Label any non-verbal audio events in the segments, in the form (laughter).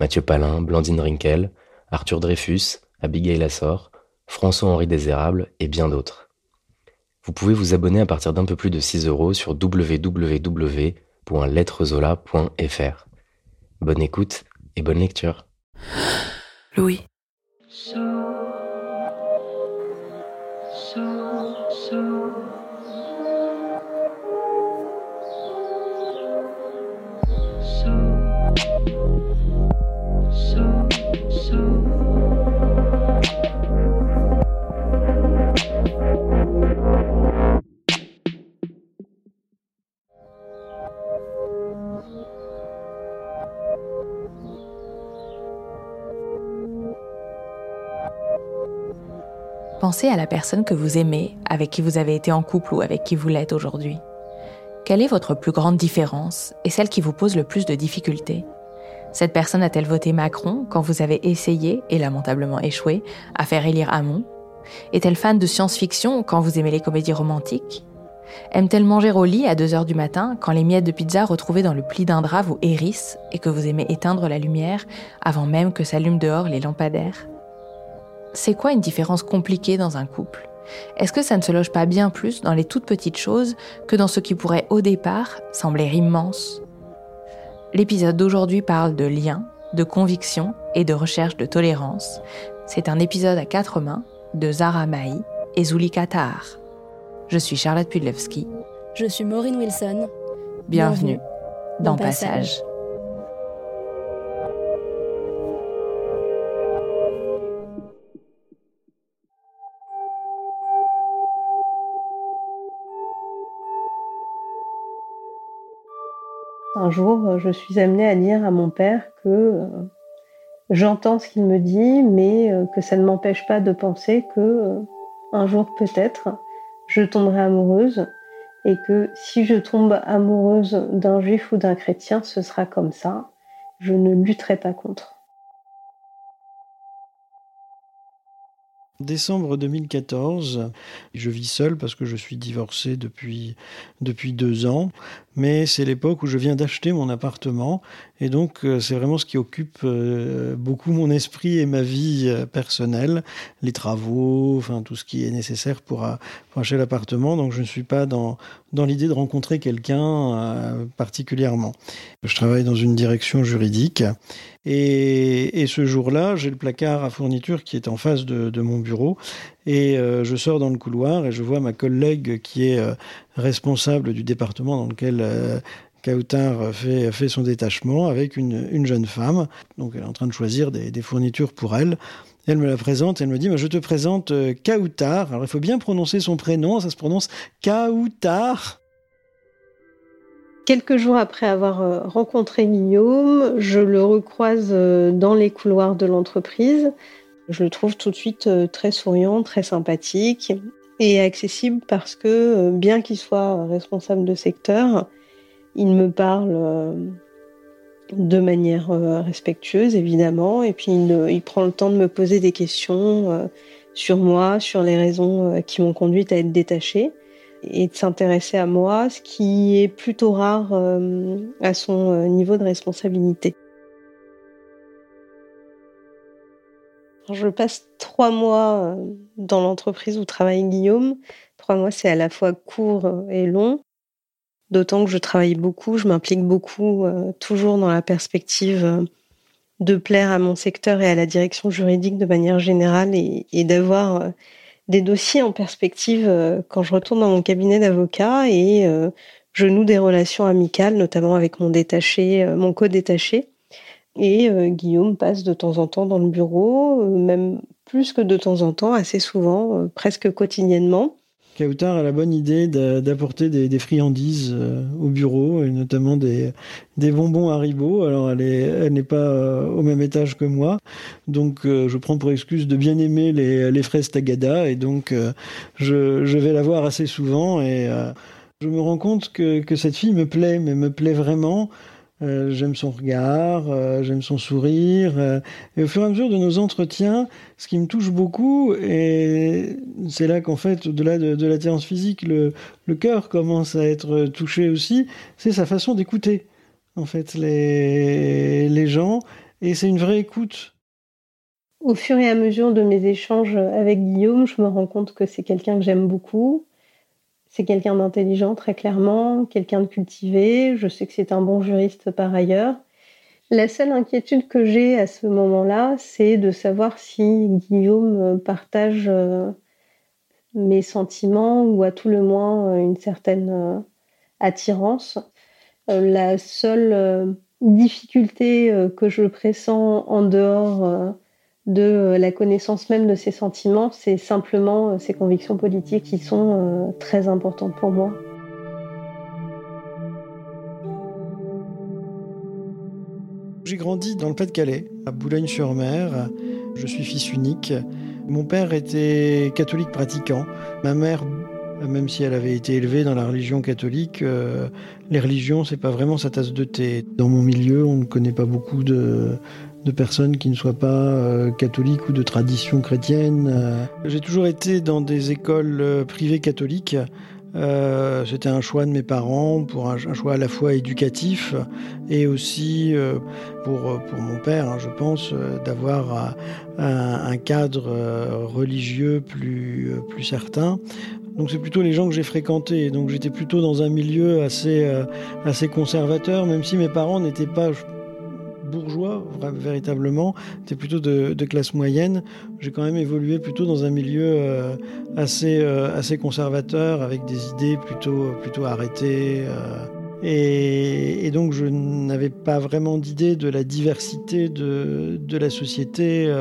Mathieu Palin, Blandine Rinkel, Arthur Dreyfus, Abigail Assor, François-Henri Désérable et bien d'autres. Vous pouvez vous abonner à partir d'un peu plus de 6 euros sur www.lettrezola.fr. Bonne écoute et bonne lecture. Louis. Pensez à la personne que vous aimez, avec qui vous avez été en couple ou avec qui vous l'êtes aujourd'hui. Quelle est votre plus grande différence et celle qui vous pose le plus de difficultés? Cette personne a-t-elle voté Macron quand vous avez essayé, et lamentablement échoué, à faire élire Hamon? Est-elle fan de science-fiction quand vous aimez les comédies romantiques? Aime-t-elle manger au lit à 2 heures du matin quand les miettes de pizza retrouvées dans le pli d'un drap vous hérissent et que vous aimez éteindre la lumière avant même que s'allument dehors les lampadaires? C'est quoi une différence compliquée dans un couple? Est-ce que ça ne se loge pas bien plus dans les toutes petites choses que dans ce qui pourrait au départ sembler immense? L'épisode d'aujourd'hui parle de lien, de conviction et de recherche de tolérance. C'est un épisode à quatre mains de Zara Mahi et Zulika Tahar. Je suis Charlotte Pudlewski. Je suis Maureen Wilson. Bienvenue, dans, Passage. Jour, euh, je suis amenée à dire à mon père que euh, j'entends ce qu'il me dit, mais euh, que ça ne m'empêche pas de penser que un jour peut-être je tomberai amoureuse et que si je tombe amoureuse d'un juif ou d'un chrétien, ce sera comme ça. Je ne lutterai pas contre. Décembre 2014, je vis seul parce que je suis divorcé depuis, depuis deux ans, mais c'est l'époque où je viens d'acheter mon appartement et donc euh, c'est vraiment ce qui occupe euh, beaucoup mon esprit et ma vie euh, personnelle, les travaux, enfin tout ce qui est nécessaire pour, acheter l'appartement. Donc je ne suis pas dans, dans l'idée de rencontrer quelqu'un particulièrement. Je travaille dans une direction juridique et, ce jour-là, j'ai le placard à fourniture qui est en face de, mon bureau. Et euh, je sors dans le couloir et je vois ma collègue qui est euh, responsable du département dans lequel euh, Kautar fait, son détachement avec une, jeune femme. Donc elle est en train de choisir des, fournitures pour elle. Elle me la présente, elle me dit, je te présente Kautar. Alors il faut bien prononcer son prénom, ça se prononce Kautar. Quelques jours après avoir euh, rencontré Guillaume, je le recroise euh, dans les couloirs de l'entreprise. Je le trouve tout de suite euh, très souriant, très sympathique et accessible parce que bien qu'il soit responsable de secteur, il me parle de manière respectueuse évidemment et puis il, prend le temps de me poser des questions sur moi, sur les raisons qui m'ont conduite à être détachée et de s'intéresser à moi, ce qui est plutôt rare euh, à son euh, niveau de responsabilité. Je passe trois mois euh, dans l'entreprise où travaille Guillaume. Trois mois, c'est à la fois court et long. D'autant que je travaille beaucoup, je m'implique beaucoup, toujours dans la perspective de plaire à mon secteur et à la direction juridique de manière générale et, et d'avoir des dossiers en perspective quand je retourne dans mon cabinet d'avocat et je noue des relations amicales, notamment avec mon détaché, mon co-détaché. Et Guillaume passe de temps en temps dans le bureau, même plus que de temps en temps, assez souvent, presque quotidiennement. Kautar a la bonne idée d'apporter des, friandises euh, au bureau, et notamment des, bonbons Haribo. Alors, elle n'est pas euh, au même étage que moi, donc euh, je prends pour excuse de bien aimer les, fraises Tagada, et donc je, vais la voir assez souvent, et je me rends compte que cette fille me plaît, mais me plaît vraiment. Euh, j'aime son regard, euh, j'aime son sourire. Euh, et au fur et à mesure de nos entretiens, ce qui me touche beaucoup, et c'est là qu'en fait, au-delà de, de l'attirance physique, le, le cœur commence à être touché aussi, c'est sa façon d'écouter, en fait, les, les gens. Et c'est une vraie écoute. Au fur et à mesure de mes échanges avec Guillaume, je me rends compte que c'est quelqu'un que j'aime beaucoup, c'est quelqu'un d'intelligent, très clairement, quelqu'un de cultivé. Je sais que c'est un bon juriste par ailleurs. La seule inquiétude que j'ai à ce moment-là, c'est de savoir si Guillaume partage euh, mes sentiments ou à tout le moins euh, une certaine euh, attirance. La seule difficulté que je pressens en dehors de euh, la connaissance même de ses sentiments, c'est simplement euh, ses convictions politiques qui sont euh, très importantes pour moi. J'ai grandi dans le Pas-de-Calais, à Boulogne-sur-Mer. Je suis fils unique. Mon père était catholique pratiquant. Ma mère, même si elle avait été élevée dans la religion catholique, les religions, c'est pas vraiment sa tasse de thé. Dans mon milieu, on ne connaît pas beaucoup de, de personnes qui ne soient pas euh, catholiques ou de tradition chrétienne. Euh, j'ai toujours été dans des écoles euh, privées catholiques. C'était un choix de mes parents pour un, choix à la fois éducatif et aussi pour, pour mon père, hein, je pense, d'avoir un, cadre religieux plus, plus certain. Donc c'est plutôt les gens que j'ai fréquentés. Donc j'étais plutôt dans un milieu assez, assez conservateur, même si mes parents n'étaient pas bourgeois, véritablement. C'était plutôt de, classe moyenne. J'ai quand même évolué plutôt dans un milieu euh, assez, euh, assez conservateur, avec des idées plutôt, plutôt arrêtées. Euh. Et, donc je n'avais pas vraiment d'idée de la diversité de, de la société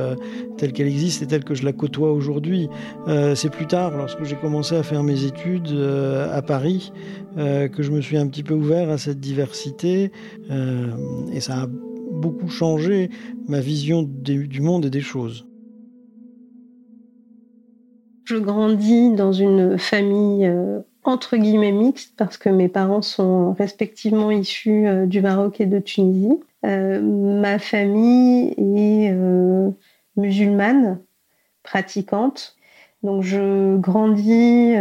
telle qu'elle existe et telle que je la côtoie aujourd'hui. c'est plus tard, lorsque j'ai commencé à faire mes études à Paris, que je me suis un petit peu ouvert à cette diversité. et ça a beaucoup changé ma vision du monde et des choses. Je grandis dans une famille euh, entre guillemets mixte parce que mes parents sont respectivement issus euh, du Maroc et de Tunisie. Euh, ma famille est musulmane, pratiquante. Donc je grandis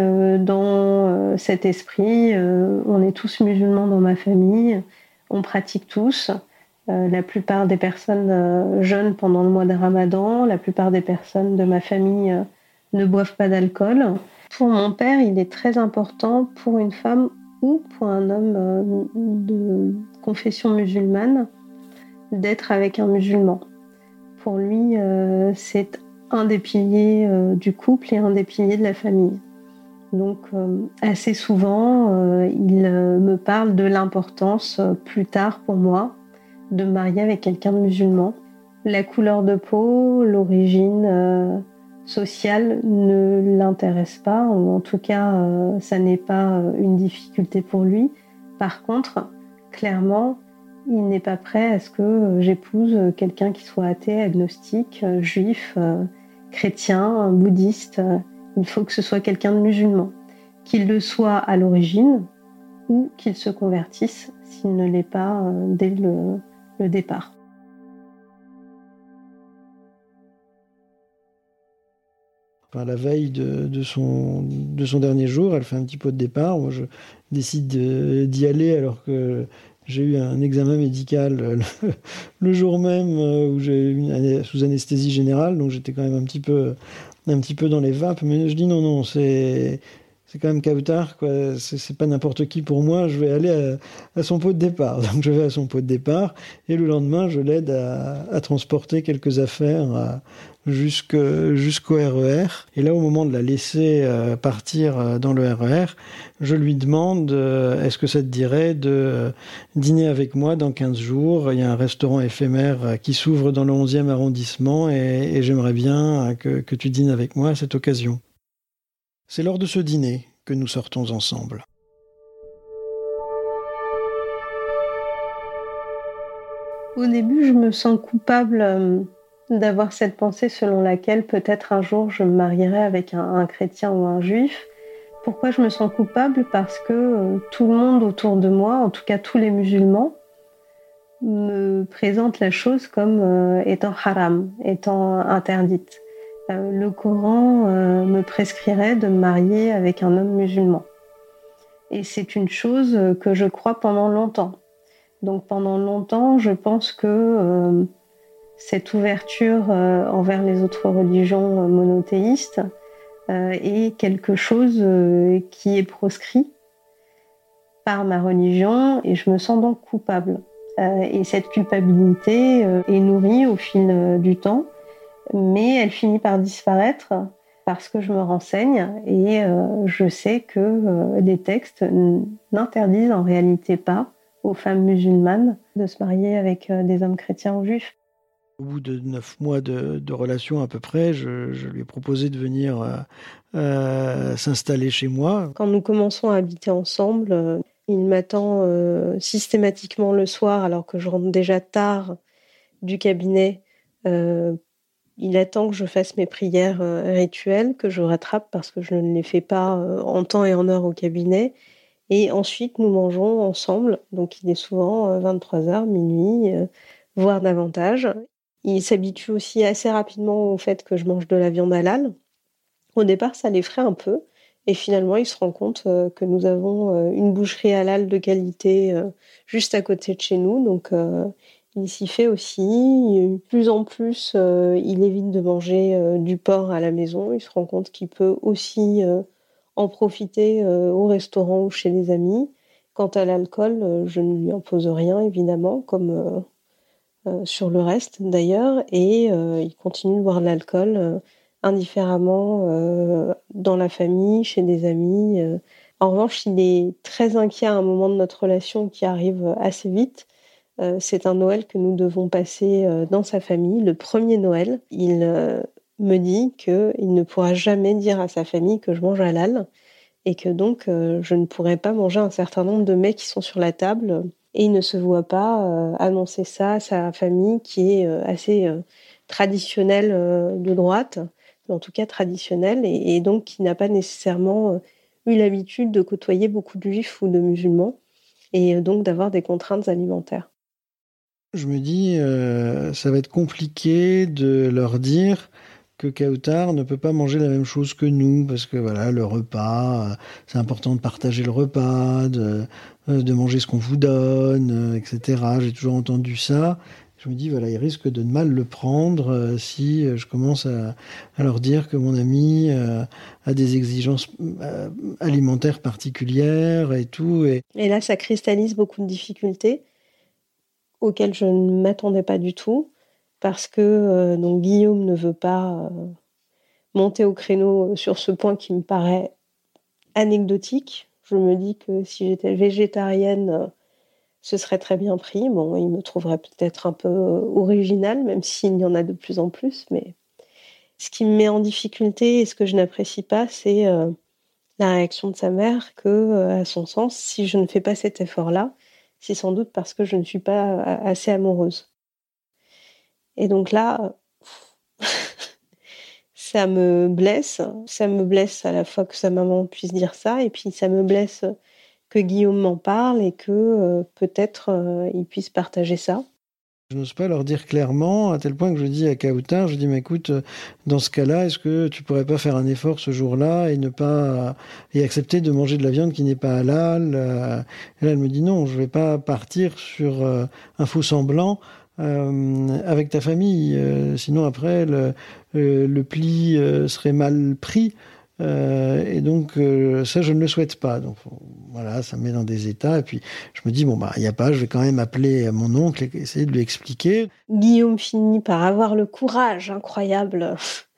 dans cet esprit. on est tous musulmans dans ma famille. On pratique tous. Euh, la plupart des personnes euh, jeunes pendant le mois de Ramadan, la plupart des personnes de ma famille euh, ne boivent pas d'alcool. Pour mon père, il est très important pour une femme ou pour un homme de confession musulmane d'être avec un musulman. Pour lui, c'est un des piliers du couple et un des piliers de la famille. Donc assez souvent, il me parle de l'importance plus tard pour moi de marier avec quelqu'un de musulman. La couleur de peau, l'origine euh, sociale ne l'intéresse pas, ou en tout cas, euh, ça n'est pas euh, une difficulté pour lui. Par contre, clairement, il n'est pas prêt à ce que j'épouse quelqu'un qui soit athée, agnostique, juif, chrétien, bouddhiste. Il faut que ce soit quelqu'un de musulman. Qu'il le soit à l'origine ou qu'il se convertisse s'il ne l'est pas dès le, le départ. la veille de, son, de son dernier jour, elle fait un petit pot de départ. Moi, je décide d'y aller alors que j'ai eu un examen médical le, (laughs) jour même euh, où j'ai eu sous anesthésie générale, donc j'étais quand même un petit peu un petit peu dans les vapes. Mais je dis non, non, c'est c'est quand même Kautar, quoi. C'est pas n'importe qui pour moi. Je vais aller à, son pot de départ. (laughs) Donc je vais à son pot de départ et le lendemain, je l'aide à, transporter quelques affaires jusqu'au RER. E et là, au moment de la laisser euh, partir euh, dans le RER, e je lui demande euh, est-ce que ça te dirait de dîner avec moi dans 15 jours? Il y a un restaurant éphémère qui s'ouvre dans le 11e arrondissement et, j'aimerais bien que tu dînes avec moi à cette occasion. C'est lors de ce dîner que nous sortons ensemble. Au début, je me sens coupable euh, d'avoir cette pensée selon laquelle peut-être un jour je me marierai avec un, chrétien ou un juif. Pourquoi je me sens coupable? Parce que euh, tout le monde autour de moi, en tout cas tous les musulmans, me présentent la chose comme euh, étant haram, étant interdite. Euh, le Coran euh, me prescrirait de me marier avec un homme musulman. Et c'est une chose que je crois pendant longtemps. Donc pendant longtemps, je pense que euh, cette ouverture envers les autres religions monothéistes est quelque chose qui est proscrit par ma religion et je me sens donc coupable. et cette culpabilité est nourrie au fil du temps mais elle finit par disparaître parce que je me renseigne et euh, je sais que euh, les textes n'interdisent en réalité pas aux femmes musulmanes de se marier avec euh, des hommes chrétiens ou juifs. Au bout de neuf mois de, relation à peu près, je, lui ai proposé de venir s'installer chez moi. Quand nous commençons à habiter ensemble, il m'attend systématiquement le soir alors que je rentre déjà tard du cabinet il attend que je fasse mes prières euh, rituelles, que je rattrape parce que je ne les fais pas euh, en temps et en heure au cabinet. Et ensuite, nous mangeons ensemble. Donc, il est souvent 23h, euh, minuit, voire davantage. Il s'habitue aussi assez rapidement au fait que je mange de la viande halal. Au départ, ça l'effraie un peu. Et finalement, il se rend compte que nous avons une boucherie halal de qualité juste à côté de chez nous. Donc, il s'y fait aussi. De plus en plus, euh, il évite de manger euh, du porc à la maison. Il se rend compte qu'il peut aussi euh, en profiter au restaurant ou chez des amis. Quant à l'alcool, je ne lui impose rien, évidemment, comme sur le reste d'ailleurs. Et il continue de boire de l'alcool indifféremment dans la famille, chez des amis. En revanche, il est très inquiet à un moment de notre relation qui arrive assez vite c'est un Noël que nous devons passer euh, dans sa famille, le premier Noël. Il euh, me dit qu'il ne pourra jamais dire à sa famille que je mange halal et que donc je ne pourrai pas manger un certain nombre de mets qui sont sur la table. Et il ne se voit pas annoncer ça à sa famille qui est assez traditionnelle de droite, en tout cas traditionnelle, et donc qui n'a pas nécessairement eu l'habitude de côtoyer beaucoup de juifs ou de musulmans, et donc d'avoir des contraintes alimentaires. Je me dis, euh, ça va être compliqué de leur dire que Kautar ne peut pas manger la même chose que nous, parce que voilà, le repas, euh, c'est important de partager le repas, de, euh, de manger ce qu'on vous donne, etc. J'ai toujours entendu ça. Je me dis, voilà, ils risquent de mal le prendre si je commence à, leur dire que mon ami a des exigences alimentaires particulières et tout. Et... et là, ça cristallise beaucoup de difficultés auquel je ne m'attendais pas du tout, parce que euh, Guillaume ne veut pas euh, monter au créneau sur ce point qui me paraît anecdotique. Je me dis que si j'étais végétarienne, euh, ce serait très bien pris. Bon, il me trouverait peut-être un peu original, même s'il y en a de plus en plus, mais ce qui me met en difficulté et ce que je n'apprécie pas, c'est la réaction de sa mère que, à son sens, si je ne fais pas cet effort-là, c'est sans doute parce que je ne suis pas euh, assez amoureuse. Et donc là, (laughs) ça me blesse. Ça me blesse à la fois que sa maman puisse dire ça, et puis ça me blesse que Guillaume m'en parle et que euh, peut-être euh, il puisse partager ça. Je n'ose pas leur dire clairement, à tel point que je dis à Kautar, je dis, mais écoute, dans ce cas-là, est-ce que tu pourrais pas faire un effort ce jour-là et ne pas, et accepter de manger de la viande qui n'est pas halal? Et là, elle me dit non, je vais pas partir sur euh, un faux semblant. Euh, avec ta famille, euh, sinon après le, le pli serait mal pris. Et donc ça, je ne le souhaite pas. Donc voilà, ça me met dans des états. Et puis je me dis bon bah il n'y a pas, je vais quand même appeler mon oncle et essayer de lui expliquer. Guillaume finit par avoir le courage incroyable (laughs)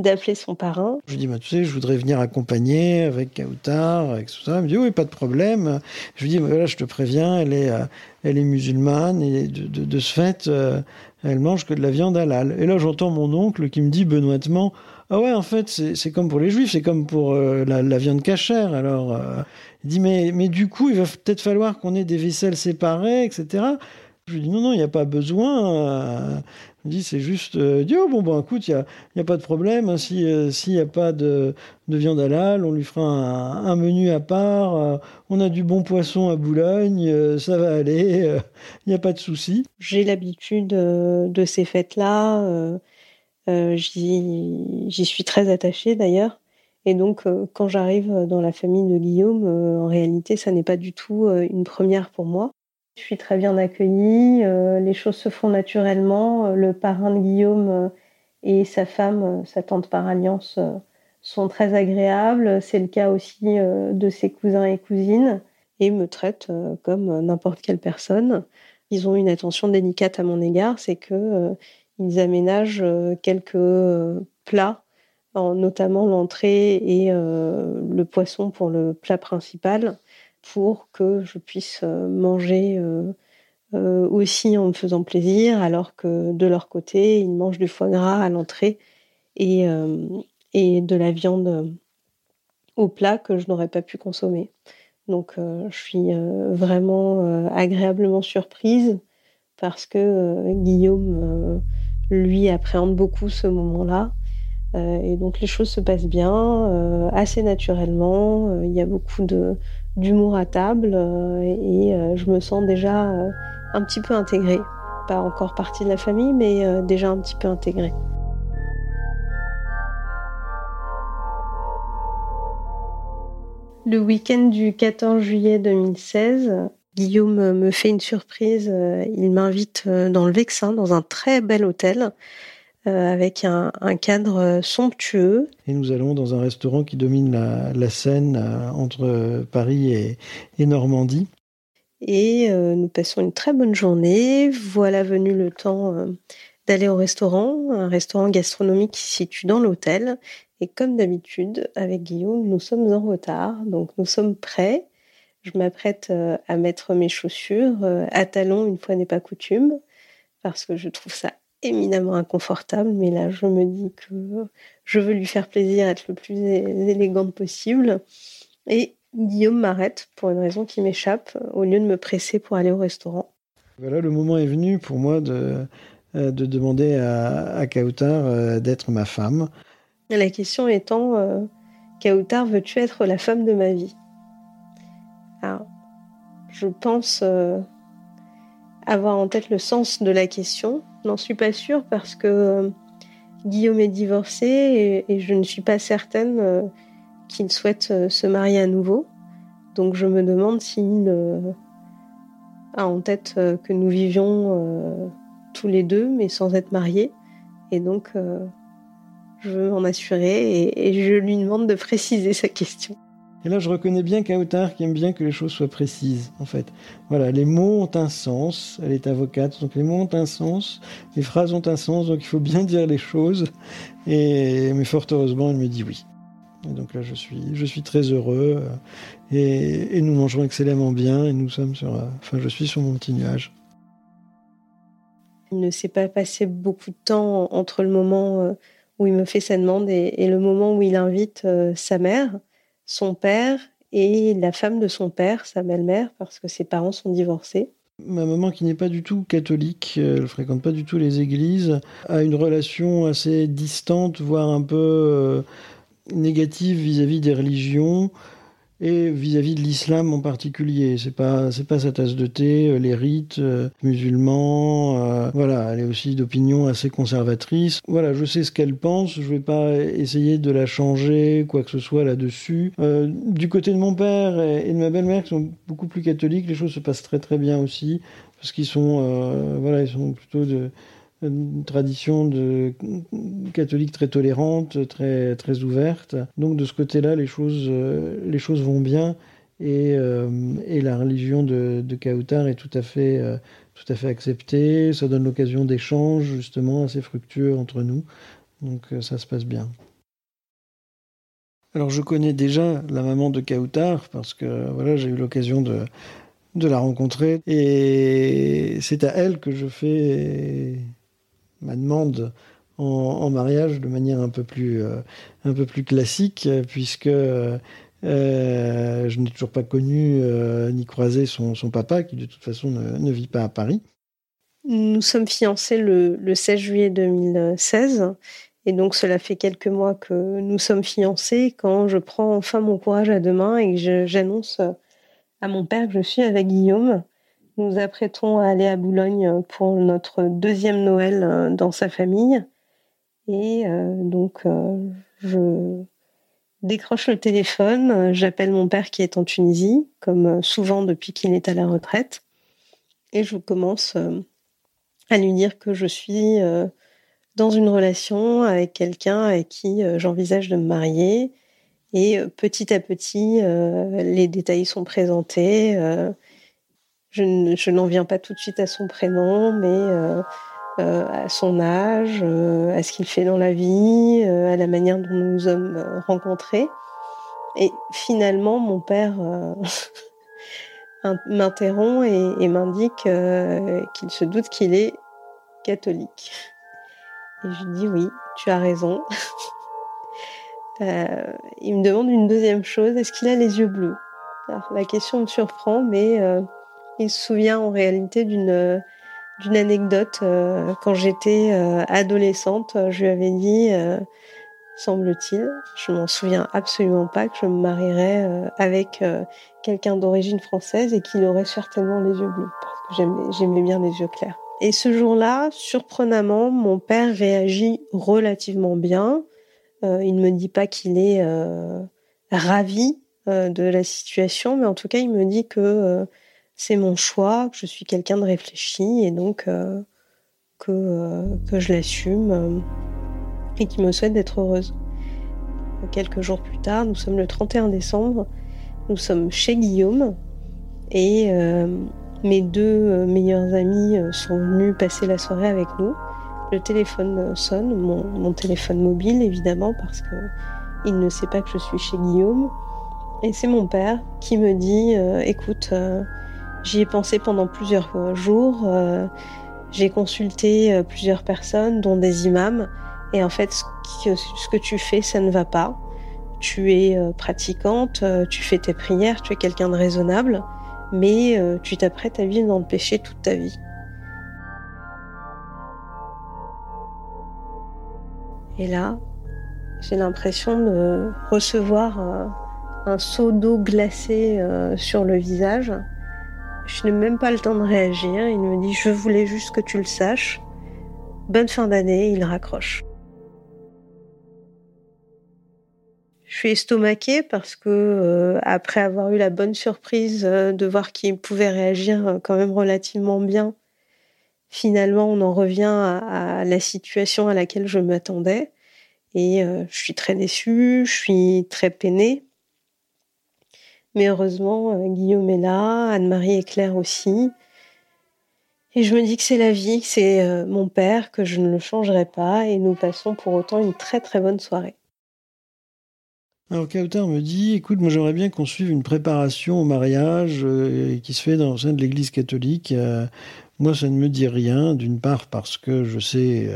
d'appeler son parrain. Je lui dis, bah, tu sais, je voudrais venir accompagner avec Kautar, avec tout ça. Il me dit, oui, pas de problème. Je lui dis, voilà, je te préviens, elle est, euh, elle est musulmane et de, de, ce fait, euh, elle mange que de la viande halal. Et là, j'entends mon oncle qui me dit benoîtement, ah ouais, en fait, c'est comme pour les juifs, c'est comme pour euh, la, viande cachère. Alors, il dit, mais, mais du coup, il va peut-être falloir qu'on ait des vaisselles séparées, etc. Je lui dis non, non, il n'y a pas besoin. Il me dit c'est juste, euh, dit, oh, bon, bon, écoute, il n'y a, a, pas de problème. Hein, si euh, S'il n'y a pas de, de, viande halal, on lui fera un, menu à part. Euh, on a du bon poisson à Boulogne, ça va aller. Il n'y a pas de souci. J'ai l'habitude de ces fêtes-là. J'y suis très attachée d'ailleurs. Et donc, quand j'arrive dans la famille de Guillaume, en réalité, ça n'est pas du tout une première pour moi. Je suis très bien accueillie, euh, les choses se font naturellement. Euh, le parrain de Guillaume euh, et sa femme, sa tante par alliance, sont très agréables. C'est le cas aussi de ses cousins et cousines et me traitent comme n'importe quelle personne. Ils ont une attention délicate à mon égard, c'est que ils aménagent quelques plats, notamment l'entrée et le poisson pour le plat principal pour que je puisse euh, manger euh, euh, aussi en me faisant plaisir, alors que de leur côté, ils mangent du foie gras à l'entrée et, et de la viande au plat que je n'aurais pas pu consommer. Donc je suis vraiment agréablement surprise parce que Guillaume, lui, appréhende beaucoup ce moment-là. et donc les choses se passent bien, assez naturellement. Il y a beaucoup d'humour à table euh, et euh, je me sens déjà euh, un petit peu intégrée. Pas encore partie de la famille, mais déjà un petit peu intégrée. Le week-end du 14 juillet 2016, Guillaume me fait une surprise. Il m'invite dans le Vexin, dans un très bel hôtel. Euh, avec un, cadre euh, somptueux. Et nous allons dans un restaurant qui domine la, Seine euh, entre Paris et, Normandie. Et nous passons une très bonne journée. Voilà venu le temps d'aller au restaurant, un restaurant gastronomique qui se situe dans l'hôtel. Et comme d'habitude, avec Guillaume, nous sommes en retard, donc nous sommes prêts. Je m'apprête à mettre mes chaussures à talons une fois n'est pas coutume, parce que je trouve ça éminemment inconfortable, mais là, je me dis que je veux lui faire plaisir, être le plus élégante possible. Et Guillaume m'arrête pour une raison qui m'échappe, au lieu de me presser pour aller au restaurant. Voilà, le moment est venu pour moi de, euh, de demander à, à Kautar euh, d'être ma femme. La question étant, euh, Kautar, veux-tu être la femme de ma vie? Alors, je pense avoir en tête le sens de la question, N'en suis pas sûre parce que euh, Guillaume est divorcé et, je ne suis pas certaine euh, qu'il souhaite euh, se marier à nouveau. Donc je me demande s'il a en tête que nous vivions tous les deux mais sans être mariés. Et donc je veux m'en assurer et je lui demande de préciser sa question. Et là, je reconnais bien Kautar qui aime bien que les choses soient précises, en fait. Voilà, les mots ont un sens. Elle est avocate, donc les mots ont un sens, les phrases ont un sens, donc il faut bien dire les choses. Et mais fort heureusement, elle me dit oui. Donc là, je suis, je suis très heureux. Euh, et, nous mangerons excellemment bien. Et nous sommes sur, euh, enfin, je suis sur mon petit nuage. Il ne s'est pas passé beaucoup de temps entre le moment euh, où il me fait sa demande et le moment où il invite sa mère son père et la femme de son père, sa belle-mère, parce que ses parents sont divorcés. Ma maman, qui n'est pas du tout catholique, elle fréquente pas du tout les églises, a une relation assez distante, voire un peu euh, négative vis-à-vis des religions et vis-à-vis de l'islam en particulier. C'est pas c'est pas sa tasse de thé, euh, les rites euh, musulmans. Euh, voilà, elle est aussi d'opinion assez conservatrice. Voilà, je sais ce qu'elle pense. Je vais pas essayer de la changer quoi que ce soit là-dessus. du côté de mon père et, de ma belle-mère qui sont beaucoup plus catholiques, les choses se passent très très bien aussi parce qu'ils sont voilà ils sont plutôt de une tradition catholique très tolérante, très très ouverte. Donc de ce côté-là, les choses les choses vont bien et, et la religion de, de Kautar est tout à fait tout à fait acceptée. Ça donne l'occasion d'échanges justement assez fructueux entre nous. Donc ça se passe bien. Alors je connais déjà la maman de Kautar parce que voilà, j'ai eu l'occasion de, de la rencontrer et c'est à elle que je fais ma demande en, mariage de manière un peu plus, euh, un peu plus classique puisque euh, je n'ai toujours pas connu euh, ni croisé son, son, papa qui de toute façon ne, ne, vit pas à Paris. Nous sommes fiancés le, le 16 juillet 2016 et donc cela fait quelques mois que nous sommes fiancés quand je prends enfin mon courage à deux mains et que j'annonce à mon père que je suis avec Guillaume. Nous apprêtons à aller à Boulogne pour notre deuxième Noël euh, dans sa famille. Et euh, donc euh, je décroche le téléphone, j'appelle mon père qui est en Tunisie, comme souvent depuis qu'il est à la retraite. Et je commence à lui dire que je suis dans une relation avec quelqu'un avec qui euh, j'envisage de me marier. Et euh, petit à petit, euh, les détails sont présentés. Je n'en viens pas tout de suite à son prénom, mais à son âge, à ce qu'il fait dans la vie, à la manière dont nous nous sommes rencontrés. Et finalement, mon père (laughs) m'interrompt et m'indique qu'il se doute qu'il est catholique. Et je dis oui, tu as raison. (laughs) euh, il me demande une deuxième chose, est-ce qu'il a les yeux bleus? Alors la question me surprend, mais euh, il se souvient en réalité d'une d'une anecdote. Euh, quand j'étais euh, adolescente, je lui avais dit, semble-t-il, je m'en souviens absolument pas, que je me marierais avec quelqu'un d'origine française et qu'il aurait certainement les yeux bleus, j'aimais bien les yeux clairs. Et ce jour-là, surprenamment, mon père réagit relativement bien. Euh, il ne me dit pas qu'il est euh, ravi euh, de la situation, mais en tout cas, il me dit que c'est mon choix, que je suis quelqu'un de réfléchi et donc que, que je l'assume et qu'il me souhaite d'être heureuse. Quelques jours plus tard, nous sommes le 31 décembre, nous sommes chez Guillaume et mes deux euh, meilleurs amis euh, sont venus passer la soirée avec nous. Le téléphone euh, sonne, mon, téléphone mobile évidemment, parce que il ne sait pas que je suis chez Guillaume. Et c'est mon père qui me dit écoute, j'y ai pensé pendant plusieurs jours, j'ai consulté plusieurs personnes, dont des imams, et en fait, ce que, tu fais, ça ne va pas. Tu es pratiquante, tu fais tes prières, tu es quelqu'un de raisonnable mais euh, tu t'apprêtes à vivre dans le péché toute ta vie. Et là, j'ai l'impression de recevoir euh, un seau d'eau glacée euh, sur le visage. Je n'ai même pas le temps de réagir. Il me dit Je voulais juste que tu le saches. Bonne fin d'année. Il raccroche. Je suis estomaquée parce que euh, après avoir eu la bonne surprise euh, de voir qu'il pouvait réagir euh, quand même relativement bien, finalement on en revient à, la situation à laquelle je m'attendais et je suis très déçue, je suis très peinée. Mais heureusement, Guillaume est là, Anne-Marie et Claire aussi. Et je me dis que c'est la vie, que c'est mon père, que je ne le changerai pas, et nous passons pour autant une très très bonne soirée. Alors Kautar me dit, écoute, moi j'aimerais bien qu'on suive une préparation au mariage euh, qui se fait dans le sein de l'Église catholique. Euh, moi, ça ne me dit rien, d'une part parce que je sais,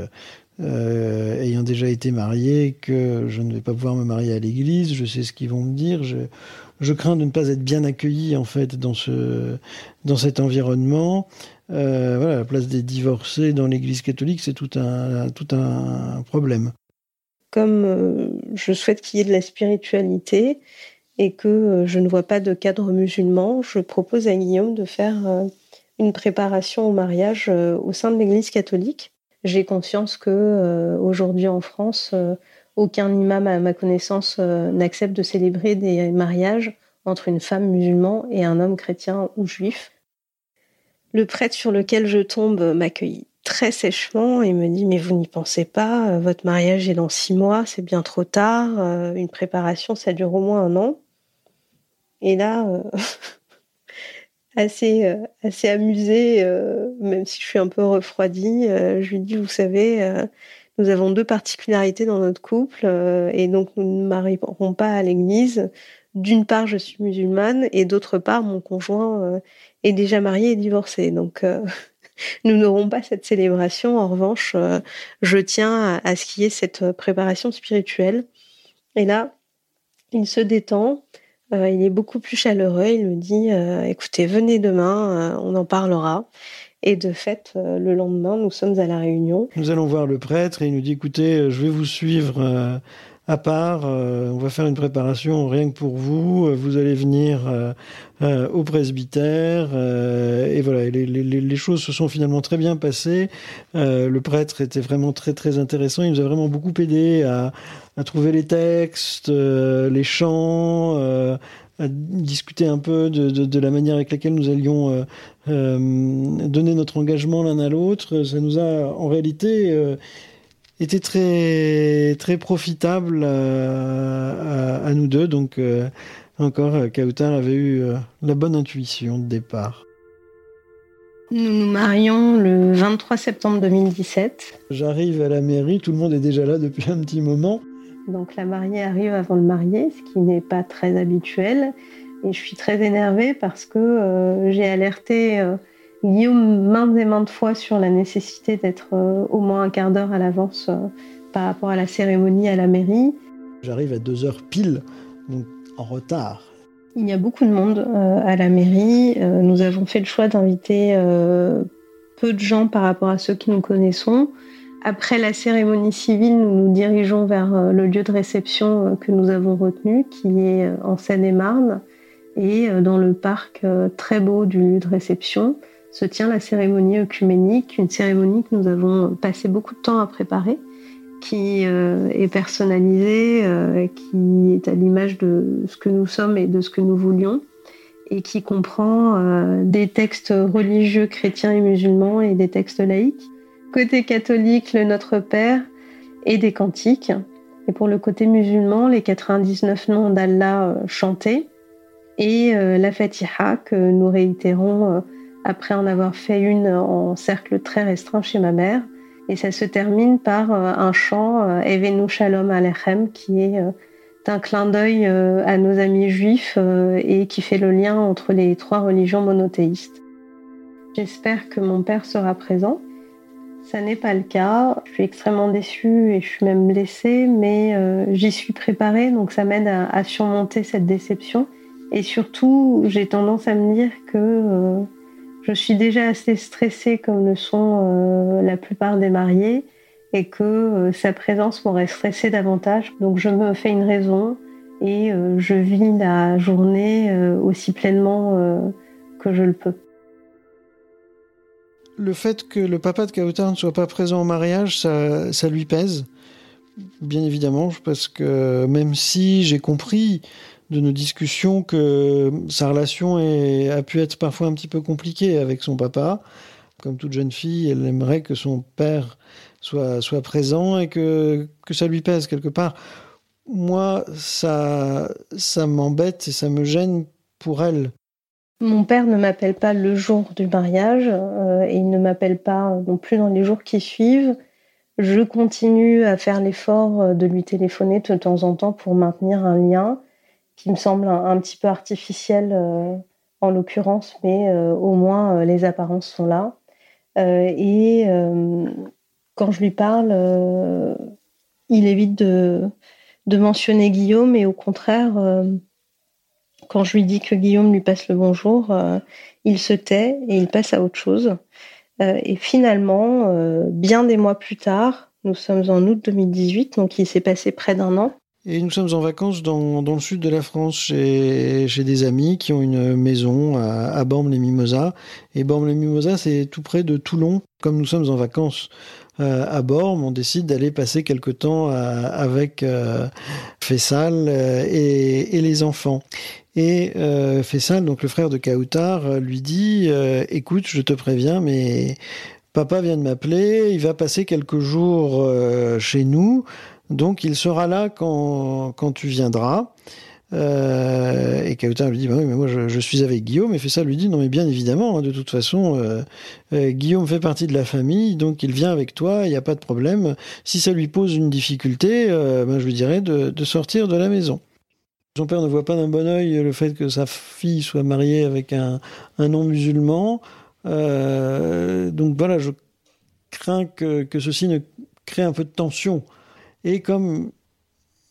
euh, ayant déjà été marié, que je ne vais pas pouvoir me marier à l'Église. Je sais ce qu'ils vont me dire. Je, crains de ne pas être bien accueilli en fait dans ce dans cet environnement. voilà, la place des divorcés dans l'Église catholique, c'est tout un tout un problème comme euh, je souhaite qu'il y ait de la spiritualité et que euh, je ne vois pas de cadre musulman, je propose à Guillaume de faire euh, une préparation au mariage au sein de l'Église catholique. J'ai conscience que aujourd'hui en France, aucun imam, à ma connaissance, n'accepte de célébrer des mariages entre une femme musulmane et un homme chrétien ou juif. Le prêtre sur lequel je tombe m'accueille très sèchement. Il me dit, mais vous n'y pensez pas, votre mariage est dans six mois, c'est bien trop tard, une préparation, ça dure au moins un an. Et là, (laughs) assez, euh, assez amusée, euh, même si je suis un peu refroidie. Euh, je lui dis, vous savez, nous avons deux particularités dans notre couple et donc nous ne marierons pas à l'église. D'une part, je suis musulmane et d'autre part, mon conjoint est déjà marié et divorcé. Donc, (laughs) nous n'aurons pas cette célébration. En revanche, je tiens à, ce qu'il y ait cette préparation spirituelle. Et là, il se détend euh, il est beaucoup plus chaleureux. Il me dit euh, écoutez, venez demain, euh, on en parlera. Et de fait, le lendemain, nous sommes à la réunion. Nous allons voir le prêtre et il nous dit écoutez, je vais vous suivre à part. on va faire une préparation rien que pour vous. Vous allez venir au presbytère. et voilà, les, choses se sont finalement très bien passées. le prêtre était vraiment très très intéressant. Il nous a vraiment beaucoup aidé à, trouver les textes, euh, les chants, euh, à discuter un peu de, de, de, la manière avec laquelle nous allions euh, euh donner notre engagement l'un à l'autre. Ça nous a en réalité été très, très profitable à, à, nous deux. Donc encore, Kautar avait eu la bonne intuition de départ. Nous nous marions le 23 septembre 2017. J'arrive à la mairie, tout le monde est déjà là depuis un petit moment. Donc la mariée arrive avant le marié, ce qui n'est pas très habituel. Et je suis très énervée parce que euh, j'ai alerté euh, Guillaume maintes et maintes fois sur la nécessité d'être euh, au moins un quart d'heure à l'avance par rapport à la cérémonie à la mairie. J'arrive à deux heures pile, donc en retard. Il y a beaucoup de monde à la mairie. nous avons fait le choix d'inviter peu de gens par rapport à ceux qui nous connaissons. Après la cérémonie civile, nous nous dirigeons vers euh, le lieu de réception euh, que nous avons retenu, qui est euh, en Seine-et-Marne. Et dans le parc très beau du lieu de réception se tient la cérémonie œcuménique, une cérémonie que nous avons passé beaucoup de temps à préparer, qui est personnalisée, qui est à l'image de ce que nous sommes et de ce que nous voulions, et qui comprend des textes religieux chrétiens et musulmans et des textes laïques côté catholique, le Notre Père et des cantiques. Et pour le côté musulman, les 99 noms d'Allah euh, chantés et euh, la Fatiha que nous réitérons euh, après en avoir fait une en cercle très restreint chez ma mère. Et ça se termine par un chant Evenu Shalom Alechem qui est un clin d'œil à nos amis juifs et qui fait le lien entre les trois religions monothéistes. J'espère que mon père sera présent ça n'est pas le cas. Je suis extrêmement déçue et je suis même blessée, mais euh, j'y suis préparée, donc ça m'aide à, surmonter cette déception. Et surtout, j'ai tendance à me dire que euh, je suis déjà assez stressée comme le sont euh, la plupart des mariés et que sa présence m'aurait stressée davantage. Donc je me fais une raison et je vis la journée aussi pleinement que je le peux le fait que le papa de Kautar ne soit pas présent au mariage, ça, ça lui pèse, bien évidemment, parce que même si j'ai compris de nos discussions que sa relation a pu être parfois un petit peu compliquée avec son papa, comme toute jeune fille, elle aimerait que son père soit, soit présent et que, que ça lui pèse quelque part. Moi, ça, ça m'embête et ça me gêne pour elle. Mon père ne m'appelle pas le jour du mariage euh, et il ne m'appelle pas non plus dans les jours qui suivent. Je continue à faire l'effort euh, de lui téléphoner de temps en temps pour maintenir un lien qui me semble un, petit peu artificiel euh, en l'occurrence, mais au moins les apparences sont là. et quand je lui parle, il évite de, de mentionner Guillaume et au contraire quand je lui dis que Guillaume lui passe le bonjour, euh, il se tait et il passe à autre chose. Euh, et finalement, euh, bien des mois plus tard, nous sommes en août 2018, donc il s'est passé près d'un an. Et nous sommes en vacances dans, dans, le sud de la France chez, chez des amis qui ont une maison à, à Bormes-les-Mimosas. Et Bormes-les-Mimosas, c'est tout près de Toulon. Comme nous sommes en vacances euh, à Bormes, on décide d'aller passer quelque temps avec euh, Fessal et, et, les enfants. Et euh, Fessal, donc le frère de Kautar, lui dit euh, Écoute, je te préviens, mais papa vient de m'appeler, il va passer quelques jours chez nous, donc il sera là quand, quand tu viendras. Euh, et lui dit bah oui, mais moi je, suis avec Guillaume. Et ça lui dit non mais bien évidemment, hein, de toute façon, euh, euh, Guillaume fait partie de la famille, donc il vient avec toi, il n'y a pas de problème. Si ça lui pose une difficulté, ben, je lui dirais de, sortir de la maison. Son père ne voit pas d'un bon oeil le fait que sa fille soit mariée avec un, un non-musulman. donc voilà, je crains que, que ceci ne crée un peu de tension. Et comme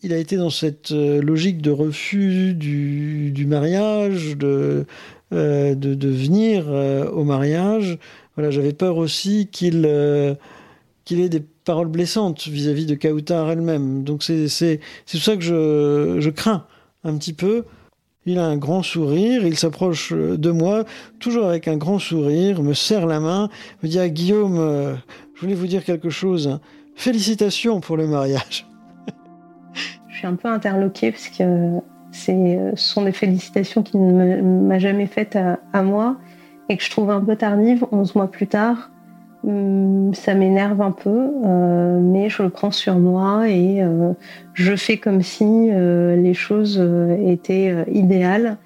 il a été dans cette euh, logique de refus du, mariage, de, euh, de, venir euh, au mariage. Voilà, j'avais peur aussi qu'il ait des paroles blessantes vis-à-vis de Kautar elle-même. Donc c'est tout ça que je, je crains un petit peu. Il a un grand sourire, il s'approche de moi, toujours avec un grand sourire, me serre la main, me dit à ah, Guillaume, je voulais vous dire quelque chose. Félicitations pour le mariage un peu interloquée parce que ce sont des félicitations qu'il ne m'a jamais faites à, moi et que je trouve un peu tardive 11 mois plus tard. Hum, ça m'énerve un peu, euh, mais je le prends sur moi et euh, je fais comme si euh, les choses étaient idéales.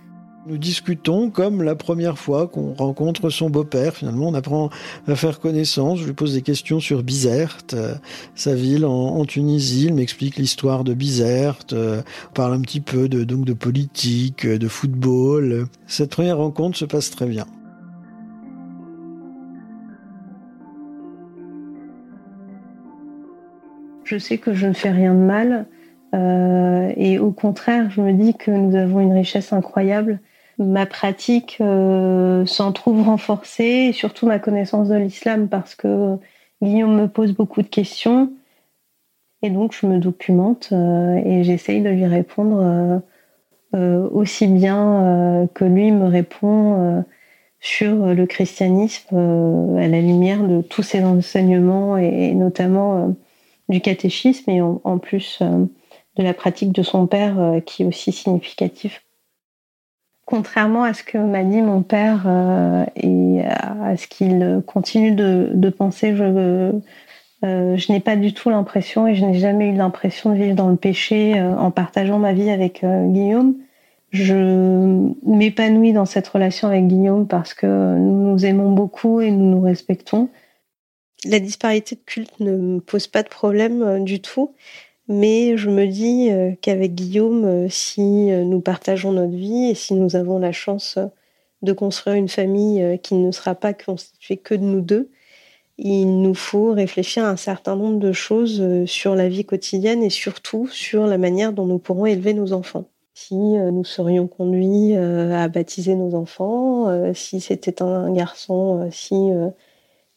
Nous discutons comme la première fois qu'on rencontre son beau-père. Finalement, on apprend à faire connaissance. Je lui pose des questions sur Bizerte, euh, sa ville en, Tunisie. Il m'explique l'histoire de Bizerte. Euh, parle un petit peu de politique, euh, de football. Cette première rencontre se passe très bien. Je sais que je ne fais rien de mal. et au contraire, je me dis que nous avons une richesse incroyable ma pratique euh, s'en trouve renforcée surtout ma connaissance de l'islam parce que Guillaume me pose beaucoup de questions et donc je me documente euh, et j'essaye de lui répondre euh, aussi bien que lui me répond sur le christianisme à la lumière de tous ses enseignements et, notamment du catéchisme et en plus de la pratique de son père qui est aussi significative contrairement à ce que m'a dit mon père euh, et à ce qu'il continue de, penser, je, euh, je n'ai pas du tout l'impression et je n'ai jamais eu l'impression de vivre dans le péché euh, en partageant ma vie avec Guillaume. Je m'épanouis dans cette relation avec Guillaume parce que nous nous aimons beaucoup et nous nous respectons. La disparité de culte ne pose pas de problème du tout. Mais je me dis euh, qu'avec Guillaume, euh, si euh, nous partageons notre vie et si nous avons la chance de construire une famille qui ne sera pas constituée que de nous deux, il nous faut réfléchir à un certain nombre de choses sur la vie quotidienne et surtout sur la manière dont nous pourrons élever nos enfants. Si nous serions conduits à baptiser nos enfants, si c'était un garçon, si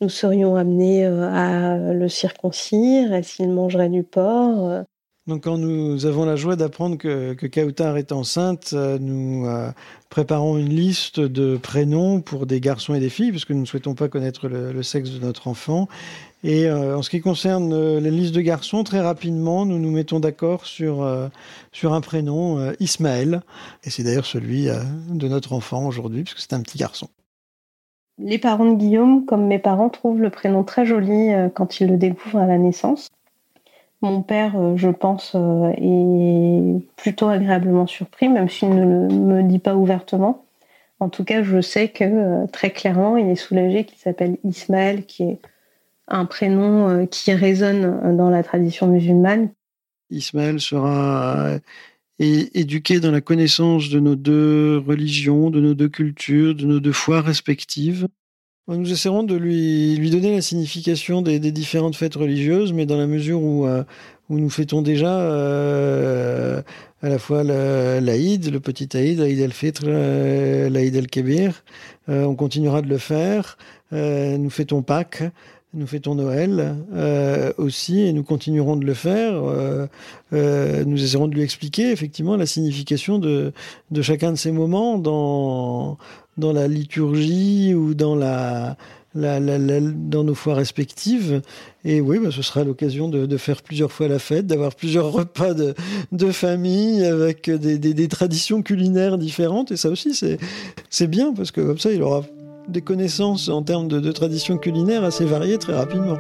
nous serions amenés euh, à le circoncire Est-ce qu'il mangerait du porc euh? donc quand nous avons la joie d'apprendre que, que Kautar est enceinte, euh, nous préparons une liste de prénoms pour des garçons et des filles, parce que nous ne souhaitons pas connaître le, sexe de notre enfant. Et en ce qui concerne la liste de garçons, très rapidement, nous nous mettons d'accord sur, sur un prénom, Ismaël. Et c'est d'ailleurs celui de notre enfant aujourd'hui, puisque c'est un petit garçon. Les parents de Guillaume, comme mes parents, trouvent le prénom très joli euh, quand ils le découvrent à la naissance. Mon père, euh, je pense, euh, est plutôt agréablement surpris, même s'il ne le, me dit pas ouvertement. En tout cas, je sais que très clairement, il est soulagé qu'il s'appelle Ismaël, qui est un prénom qui résonne dans la tradition musulmane. Ismaël sera éduqué dans la connaissance de nos deux religions, de nos deux cultures, de nos deux foi respectives. Nous essaierons de lui, donner la signification des, différentes fêtes religieuses, mais dans la mesure où, euh, nous fêtons déjà euh, à la fois l'Aïd, le petit Aïd, l'Aïd el-Fitr, euh, l'Aïd el-Kébir. on continuera de le faire. nous fêtons Pâques. Nous fêtons Noël euh, aussi et nous continuerons de le faire. Euh, euh, nous essaierons de lui expliquer effectivement la signification de, chacun de ces moments dans, la liturgie ou dans, nos foi respectives. Et oui, bah, ce sera l'occasion de, faire plusieurs fois la fête, d'avoir plusieurs repas de, famille avec des traditions culinaires différentes. Et ça aussi, c'est bien parce que comme ça, il aura des connaissances en termes de, de tradition culinaire assez variées très rapidement.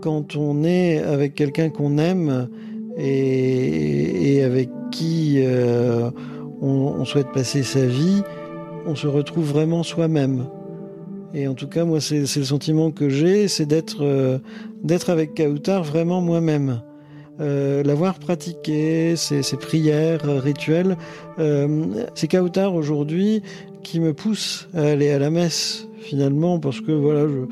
Quand on est avec quelqu'un qu'on aime et, avec qui euh, on, souhaite passer sa vie, on se retrouve vraiment soi-même. Et en tout cas, moi, c'est le sentiment que j'ai, c'est d'être euh, avec Kautar vraiment moi-même. Euh, l'avoir pratiqué, ses, prières rituelles, c'est Kautar aujourd'hui qui me pousse à aller à la messe finalement parce que voilà, je,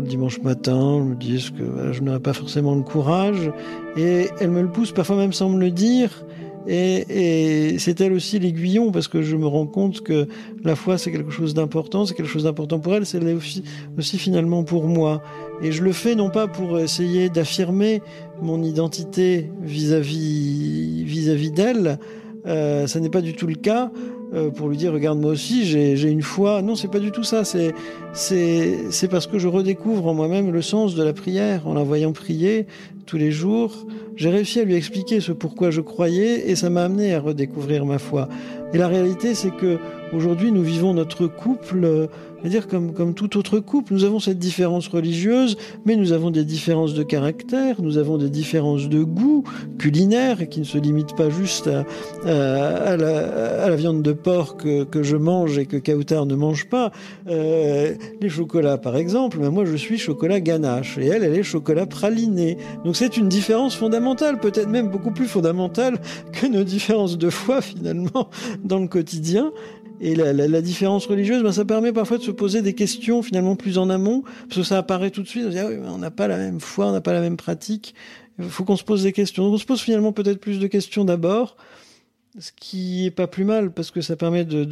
le dimanche matin, je me dis que je n'aurais pas forcément le courage? Et elle me le pousse parfois même sans me le dire. Et, c'est elle aussi l'aiguillon, parce que je me rends compte que la foi, c'est quelque chose d'important, c'est quelque chose d'important pour elle, c'est aussi, aussi finalement pour moi. Et je le fais non pas pour essayer d'affirmer mon identité vis-à-vis vis-à-vis d'elle, euh, ça n'est pas du tout le cas, euh, pour lui dire regarde moi aussi j'ai une foi. Non, c'est pas du tout ça. C'est c'est parce que je redécouvre en moi-même le sens de la prière en la voyant prier tous les jours. J'ai réussi à lui expliquer ce pourquoi je croyais et ça m'a amené à redécouvrir ma foi. Et la réalité, c'est que aujourd'hui, nous vivons notre couple c'est-à-dire comme, comme tout autre couple, nous avons cette différence religieuse, mais nous avons des différences de caractère, nous avons des différences de goût culinaire qui ne se limitent pas juste à, à, la, à la, viande de porc que, que, je mange et que Kautar ne mange pas. Euh, les chocolats, par exemple, ben moi je suis chocolat ganache et elle, elle est chocolat praliné. Donc c'est une différence fondamentale, peut-être même beaucoup plus fondamentale que nos différences de foi finalement dans le quotidien. Et la, différence religieuse, ben, ça permet parfois de se poser des questions finalement plus en amont, parce que ça apparaît tout de suite. On, dit, ah oui, on n'a pas la même foi, on n'a pas la même pratique. Il faut qu'on se pose des questions. Donc on se pose finalement peut-être plus de questions d'abord, ce qui est pas plus mal, parce que ça permet de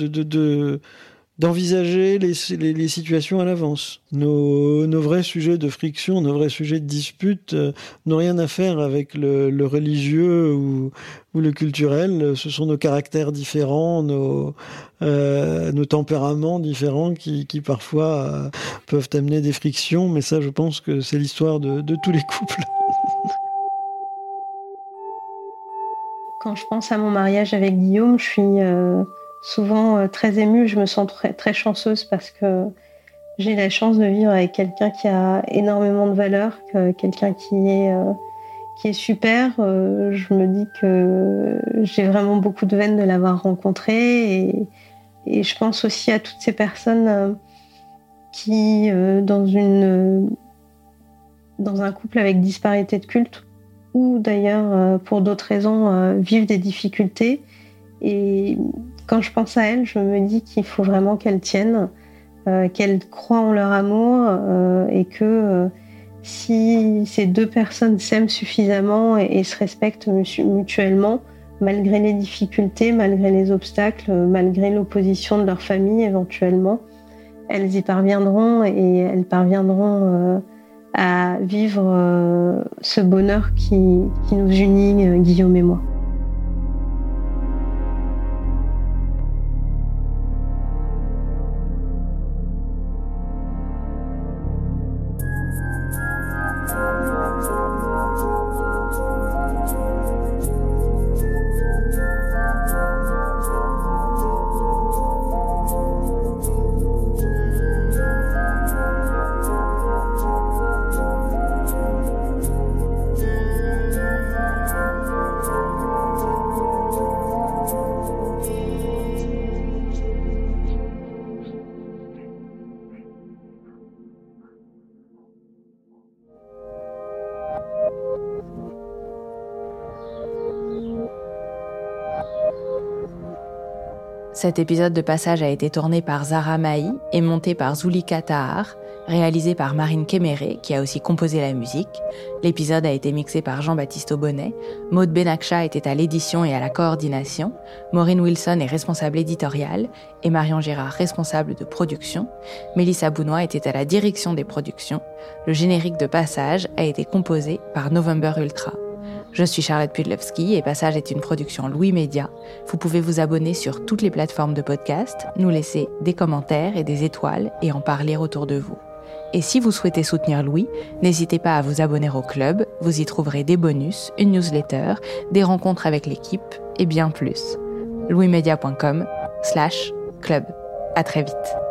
d'envisager les, les, situations à l'avance. Nos, nos, vrais sujets de friction, nos vrais sujets de dispute euh, n'ont rien à faire avec le, religieux ou, ou, le culturel. Ce sont nos caractères différents, nos, euh, nos tempéraments différents qui, qui parfois euh, peuvent amener des frictions. Mais ça, je pense que c'est l'histoire de, tous les couples. (laughs) Quand je pense à mon mariage avec Guillaume, je suis souvent euh, très émue. Je me sens très, chanceuse parce que j'ai la chance de vivre avec quelqu'un qui a énormément de valeur, quelqu'un qui est euh, super. Euh, je me dis que j'ai vraiment beaucoup de veine de l'avoir rencontré et, je pense aussi à toutes ces personnes qui, dans un couple avec disparité de culte ou d'ailleurs pour d'autres raisons vivent des difficultés quand je pense à elle, je me dis qu'il faut vraiment qu'elles tiennent, euh, qu'elles croient en leur amour euh, et que euh, si ces deux personnes s'aiment suffisamment et, se respectent mutuellement, malgré les difficultés, malgré les obstacles, malgré l'opposition de leur famille éventuellement, elles y parviendront et elles parviendront à vivre ce bonheur qui nous unit, Guillaume et moi. Cet épisode de passage a été tourné par Zara Maï et monté par Zulika Tahar, réalisé par Marine Kéméré, qui a aussi composé la musique. L'épisode a été mixé par Jean-Baptiste Aubonnet. Maud Benakcha était à l'édition et à la coordination. Maureen Wilson est responsable éditoriale et Marion Girard responsable de production. Mélissa Bounois était à la direction des productions. Le générique de passage a été composé par November Ultra. Je suis Charlotte Pudlewski et Passage est une production Louis Média. Vous pouvez vous abonner sur toutes les plateformes de podcast, nous laisser des commentaires et des étoiles et en parler autour de vous. Et si vous souhaitez soutenir Louis, n'hésitez pas à vous abonner au club, vous y trouverez des bonus, une newsletter, des rencontres avec l'équipe et bien plus. louismedia.com slash Club. À très vite.